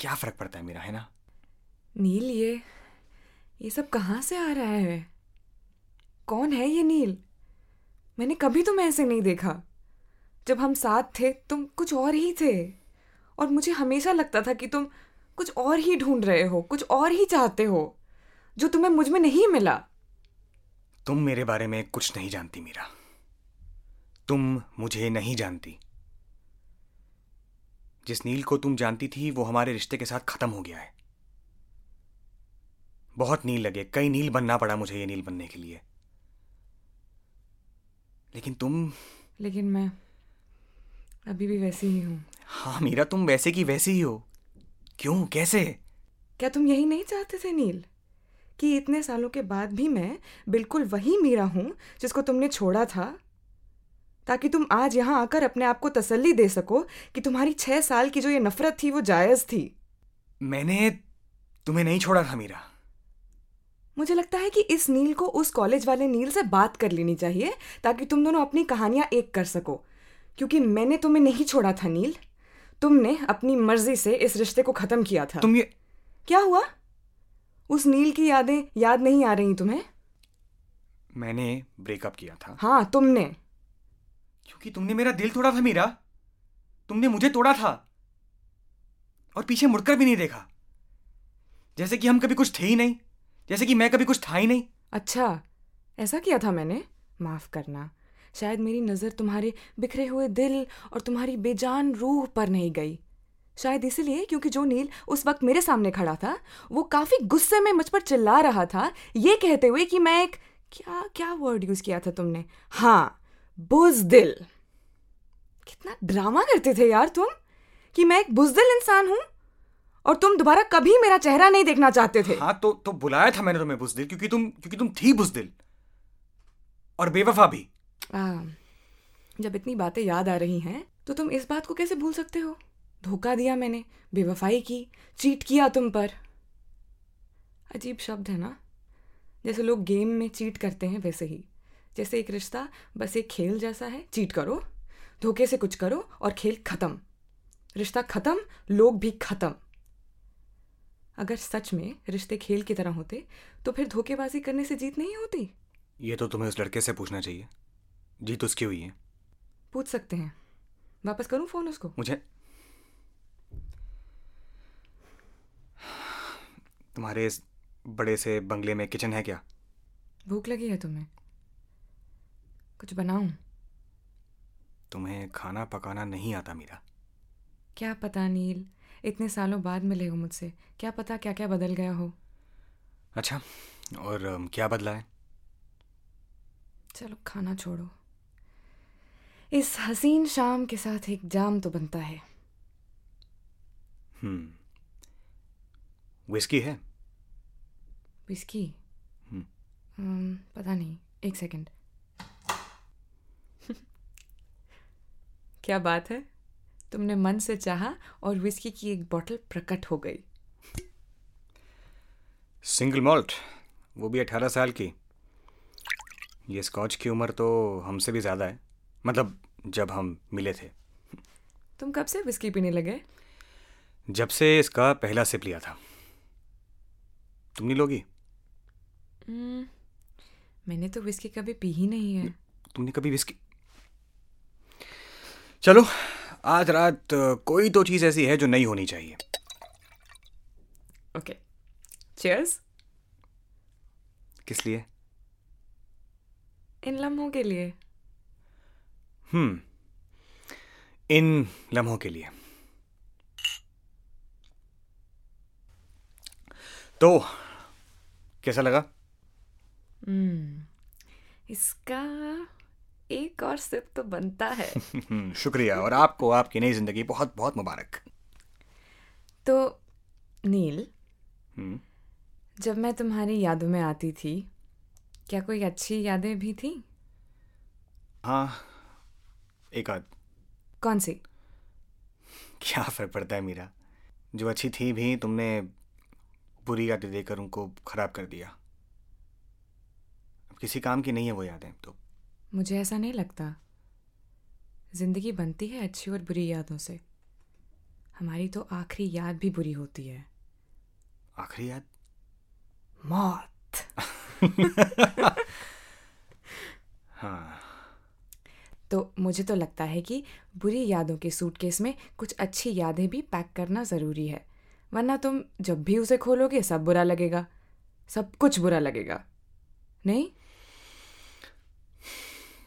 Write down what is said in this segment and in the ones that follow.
क्या फ़र्क पड़ता है मेरा है ना? नील ये ये सब कहाँ से आ रहा है? कौन है ये नील? मैंने कभी तुम्हें ऐसे नहीं देखा। जब हम साथ थे तुम कुछ और ही थे। और मुझे हमेशा लगता था कि तुम कुछ और ही ढूंढ रहे हो कुछ और ही चाहते हो जो तुम्हें मुझमें नहीं मिला। तुम मेरे बारे में कुछ नहीं जानती मीरा। तुम मुझे नहीं जानती। जिस नील को तुम जानती थी वो हमारे रिश्ते के साथ खत्म हो गया है। बहुत नील लगे। कई नील बनना पड़ा मुझे ये नील बनने के लिए। लेकिन तुम लेकिन मैं अभी भी वैसी ही हूँ। हाँ मीरा तुम वैसे की वैसी ही हो। क्यों? कैसे? क्या तुम यही नहीं चाहते थे नील? कि इतने सालों के बाद भी मैं बिल्कुल वही मीरा हूँ जिसको तुमने छोड़ा था ताकि तुम आज यहाँ आकर अपने आप को तसल्ली दे सको कि तुम्हारी छह साल की जो ये नफरत थी वो जायज़ थी। मैंने तुम्हें नहीं छोड़ा था मीरा। मुझे लगता है कि इस नील को उस कॉलेज वाले नील से बात कर लेनी चाहिए ताकि तुम दोनों अपनी कहानियाँ एक कर सको। क्योंकि मैंने तुम्हें नहीं छोड़ा था नील। तुमने अपनी मर्ज़ी से इस रिश्ते को खत्म किया था। तुम ये क्या हुआ? उस नील की यादें याद नहीं आ रही तुम्हें? मैंने ब्रेकअप किया था। हाँ तुमने। क्योंकि तुमने मेरा दिल तोड़ा था, मीरा। तुमने मुझे तोड़ा था। और पीछे मुड़कर भी नहीं देखा। जैसे कि हम कभी कुछ थे ही नहीं, जैसे कि मैं कभी कुछ था ही नहीं। अच्छा ऐसा किया था मैंने? माफ़ करना। शायद मेरी नज़र तुम्हारे बिखरे हुए दिल और तुम्हारी बेजान रूह पर नहीं गई। शायद इसलिए क्योंकि जो नील उस वक्त मेरे सामने खड़ा था, वो काफ़ी गुस्से में मुझ पर चिल्ला रहा था, ये कहते हुए कि मैं एक क्या क्या वर्ड यूज़ किया था तुमने? हाँ बुजदिल। कितना ड्रामा करते थे यार तुम कि मैं एक बुजदिल इंसान हूँ और तुम दोबारा कभी मेरा चेहरा नहीं देखना चाहते थे। हाँ तो तो बुलाया था मैंने तुम्हें बुजदिल क्योंकि तुम क्योंकि तुम थी बुजदिल। और बेवफा भी। आ, जब इतनी बातें याद आ रही हैं तो तुम इस बात को कैसे भूल सकते हो? धोखा दिया मैंने बेवफाई की चीट किया तुम पर। अजीब शब्द है ना? जैसे लोग गेम में चीट करते हैं वैसे ही। जैसे एक रिश्ता बस एक खेल जैसा है चीट करो धोखे से कुछ करो और खेल खत्म। रिश्ता खत्म लोग भी खत्म। अगर सच में रिश्ते खेल की तरह होते तो फिर धोखेबाजी करने से जीत नहीं होती। ये तो तुम्हें उस लड़के से पूछना चाहिए। जीत उसकी हुई है। पूछ सकते हैं। वापस करूँ फ़ोन उसको? मुझे तुम्हारे इस बड़े से बंगले में किचन है क्या? भूख लगी है तुम्हें। कुछ बनाऊँ? तुम्हें खाना पकाना नहीं आता मीरा। क्या पता नील इतने सालों बाद मिले हो मुझसे। क्या पता क्या क्या बदल गया हो? अच्छा और अम, क्या बदला है? चलो खाना छोड़ो। इस हसीन शाम के साथ एक जाम तो बनता है। हम्म। विस्की है? विस्की हम्म। पता नहीं एक सेकंड क्या बात है? तुमने मन से चाहा और विस्की की एक बोतल प्रकट हो गई। सिंगल मॉल्ट वो भी अठारह साल की। ये स्कॉच की उम्र तो हमसे भी ज़्यादा है। मतलब जब हम मिले थे। तुम कब से विस्की पीने लगे? जब से इसका पहला सिप लिया था। तुम नहीं लोगी? हम्म, मैंने तो विस्की कभी पी ही नहीं है। तुमने कभी विस्की चलो आज रात कोई तो चीज़ ऐसी है जो नहीं होनी चाहिए। ओके चीयर्स किस लिए? इन लम्हों के लिए। हम्म इन लम्हों के लिए। तो कैसा लगा? इसका एक और सिप तो बनता है। शुक्रिया और आपको आपकी नई ज़िंदगी बहुत बहुत मुबारक। तो नील हम्म, जब मैं तुम्हारी यादों में आती थी क्या कोई अच्छी यादें भी थी? हाँ एक आध। कौन सी? क्या फ़र्क पड़ता है मीरा? जो अच्छी थी भी तुमने बुरी यादें देकर उनको खराब कर दिया। अब किसी काम की नहीं है वो यादें तो मुझे ऐसा नहीं लगता। ज़िंदगी बनती है अच्छी और बुरी यादों से। हमारी तो आखिरी याद भी बुरी होती है। आखिरी याद? मौत। हाँ। तो मुझे तो लगता है कि बुरी यादों के सूटकेस में कुछ अच्छी यादें भी पैक करना ज़रूरी है। वरना तुम जब भी उसे खोलोगे सब बुरा लगेगा। सब कुछ बुरा लगेगा। नहीं?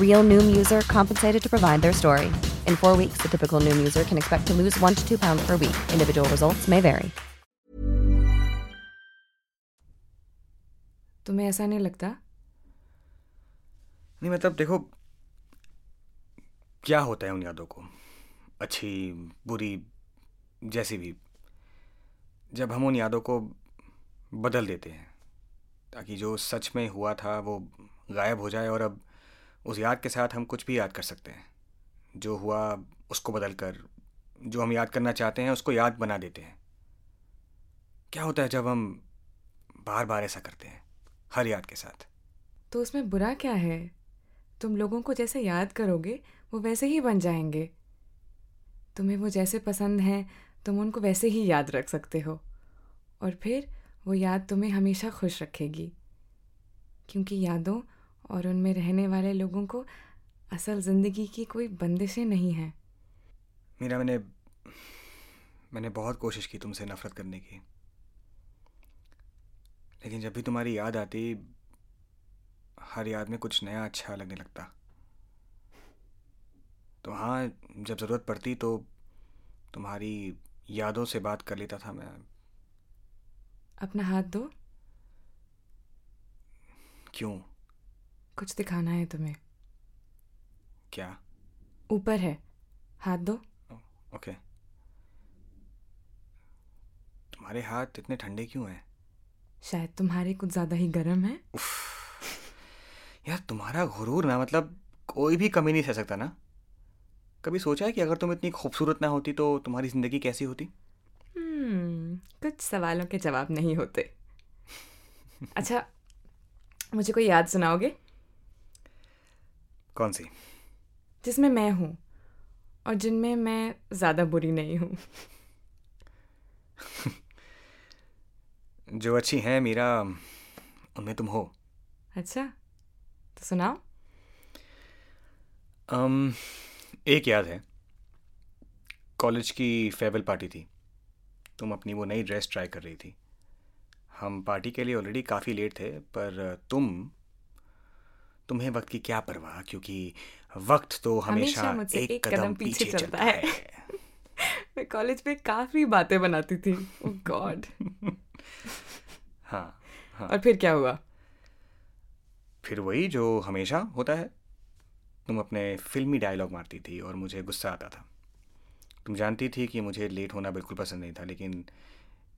Real Noom user compensated to provide their story. In four weeks, the typical Noom user can expect to lose one to two pounds per week. Individual results may vary. तुम्हें ऐसा नहीं लगता नहीं मतलब देखो क्या होता है उन यादों को अच्छी बुरी जैसी भी जब हम उन यादों को बदल देते हैं ताकि जो सच में हुआ था वो गायब हो जाए और अब उस याद के साथ हम कुछ भी याद कर सकते हैं। जो हुआ, उसको बदल कर जो हम याद करना चाहते हैं, उसको याद बना देते हैं। क्या होता है जब हम बार बार ऐसा करते हैं, हर याद के साथ? तो उसमें बुरा क्या है? तुम लोगों को जैसे याद करोगे, वो वैसे ही बन जाएँगे। तुम्हें वो जैसे पसंद हैं, तुम उनको वैसे ही याद रख सकते हो। और फिर वो याद तुम्हें हमेशा खुश रखेगी। क्योंकि यादों और उनमें रहने वाले लोगों को असल ज़िंदगी की कोई बंदिशें नहीं हैं। मीरा मैंने मैंने बहुत कोशिश की तुमसे नफरत करने की। लेकिन जब भी तुम्हारी याद आती हर याद में कुछ नया अच्छा लगने लगता। तो हाँ जब ज़रूरत पड़ती तो तुम्हारी यादों से बात कर लेता था मैं। अपना हाथ दो। क्यों? कुछ दिखाना है तुम्हें। क्या? ऊपर है। हाथ दो। ओके। तुम्हारे हाथ इतने ठंडे क्यों हैं? शायद तुम्हारे कुछ ज़्यादा ही गर्म है। यार तुम्हारा गुरूर ना मतलब कोई भी कमी नहीं सह सकता ना। कभी सोचा है कि अगर तुम इतनी खूबसूरत ना होती तो तुम्हारी ज़िंदगी कैसी होती? हम्म, कुछ सवालों के जवाब नहीं होते। अच्छा मुझे कोई याद सुनाओगे? कौन सी? जिसमें मैं हूँ और जिनमें मैं ज़्यादा बुरी नहीं हूँ। जो अच्छी हैं मीरा उनमें तुम हो। अच्छा तो सुनाओ। um, एक याद है। कॉलेज की फेयरवेल पार्टी थी। तुम अपनी वो नई ड्रेस ट्राई कर रही थी। हम पार्टी के लिए ऑलरेडी काफ़ी लेट थे पर तुम तुम्हें वक्त की क्या परवाह? क्योंकि वक्त तो हमेशा, हमेशा एक, एक कदम, कदम पीछे, पीछे चलता चलता है। मैं कॉलेज पे काफ़ी बातें बनाती थी। ओह गॉड हाँ हाँ। और फिर क्या हुआ? फिर वही जो हमेशा होता है। तुम अपने फिल्मी डायलॉग मारती थी और मुझे गुस्सा आता था। तुम जानती थी कि मुझे लेट होना बिल्कुल पसंद नहीं था लेकिन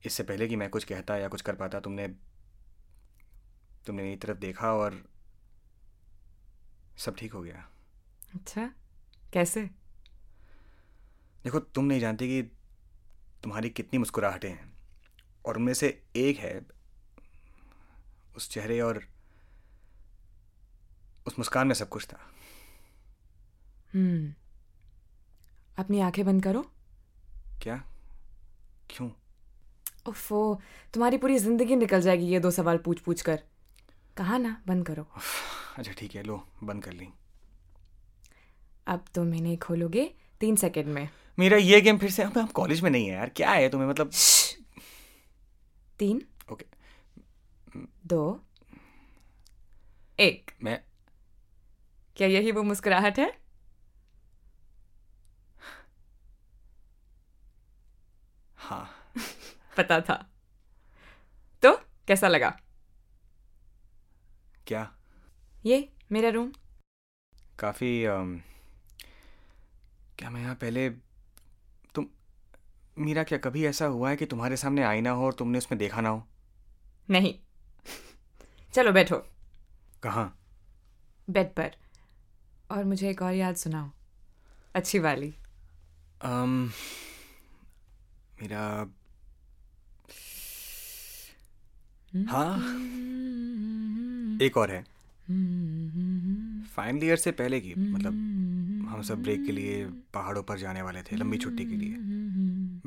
इससे पहले कि मैं कुछ कहता या कुछ कर पाता तुमने तुमने मेरी तरफ़ देखा और सब ठीक हो गया। अच्छा कैसे? देखो तुम नहीं जानती कि तुम्हारी कितनी मुस्कुराहटें हैं और उनमें से एक है उस चेहरे और उस मुस्कान में सब कुछ था। हम्म अपनी आँखें बंद करो। क्या? क्यों? ओफो तुम्हारी पूरी ज़िंदगी निकल जाएगी ये दो सवाल पूछ पूछ कर। कहा ना बंद करो। अच्छा ठीक है लो बंद कर ली। अब तुम इन्हें खोलोगे तीन सेकंड में। मेरा ये गेम फिर से हम कॉलेज में नहीं है यार क्या है तुम्हें मतलब तीन। ओके दो। एक। मैं क्या यही वो मुस्कुराहट है? हाँ। पता था। तो कैसा लगा? क्या? ये मेरा रूम काफ़ी क्या मैं यहाँ पहले तुम मीरा क्या कभी ऐसा हुआ है कि तुम्हारे सामने आईना हो और तुमने उसमें देखा ना हो? नहीं। चलो बैठो। कहाँ? बेड पर। और मुझे एक और याद सुनाओ। अच्छी वाली। अम, मेरा हाँ? एक और है। फाइनल ईयर से पहले की मतलब हम सब ब्रेक के लिए पहाड़ों पर जाने वाले थे, लंबी छुट्टी के लिए।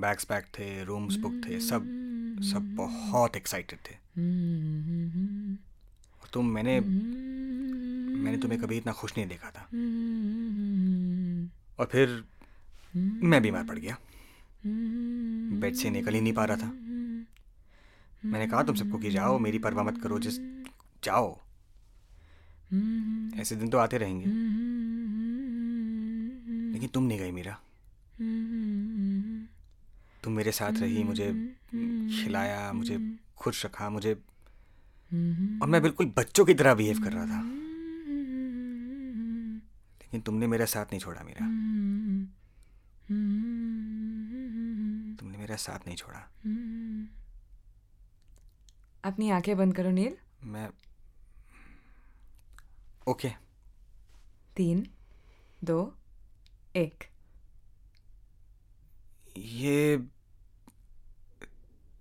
बैग्स पैक थे रूम्स बुक थे, सब सब बहुत एक्साइटेड थे। और तुम मैंने मैंने तुम्हें कभी इतना खुश नहीं देखा था। और फिर मैं बीमार पड़ गया। बेड से निकल ही नहीं पा रहा था। मैंने कहा, तुम सबको कि जाओ, मेरी परवाह मत करो, जिस, जाओ। ऐसे दिन तो आते रहेंगे लेकिन तुम नहीं गई मीरा तुम मेरे साथ रही मुझे खिलाया मुझे खुश रखा मुझे और मैं बिल्कुल बच्चों की तरह बिहेव कर रहा था लेकिन तुमने मेरा साथ नहीं छोड़ा मीरा तुमने मेरा साथ नहीं छोड़ा अपनी आँखें बंद करो नील मैं ओके तीन दो एक। ये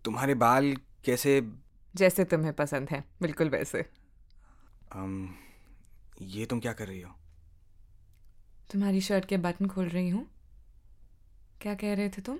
तुम्हारे बाल कैसे? जैसे तुम्हें पसंद है बिल्कुल वैसे। अम, ये तुम क्या कर रही हो? तुम्हारी शर्ट के बटन खोल रही हूँ। क्या कह रहे थे तुम?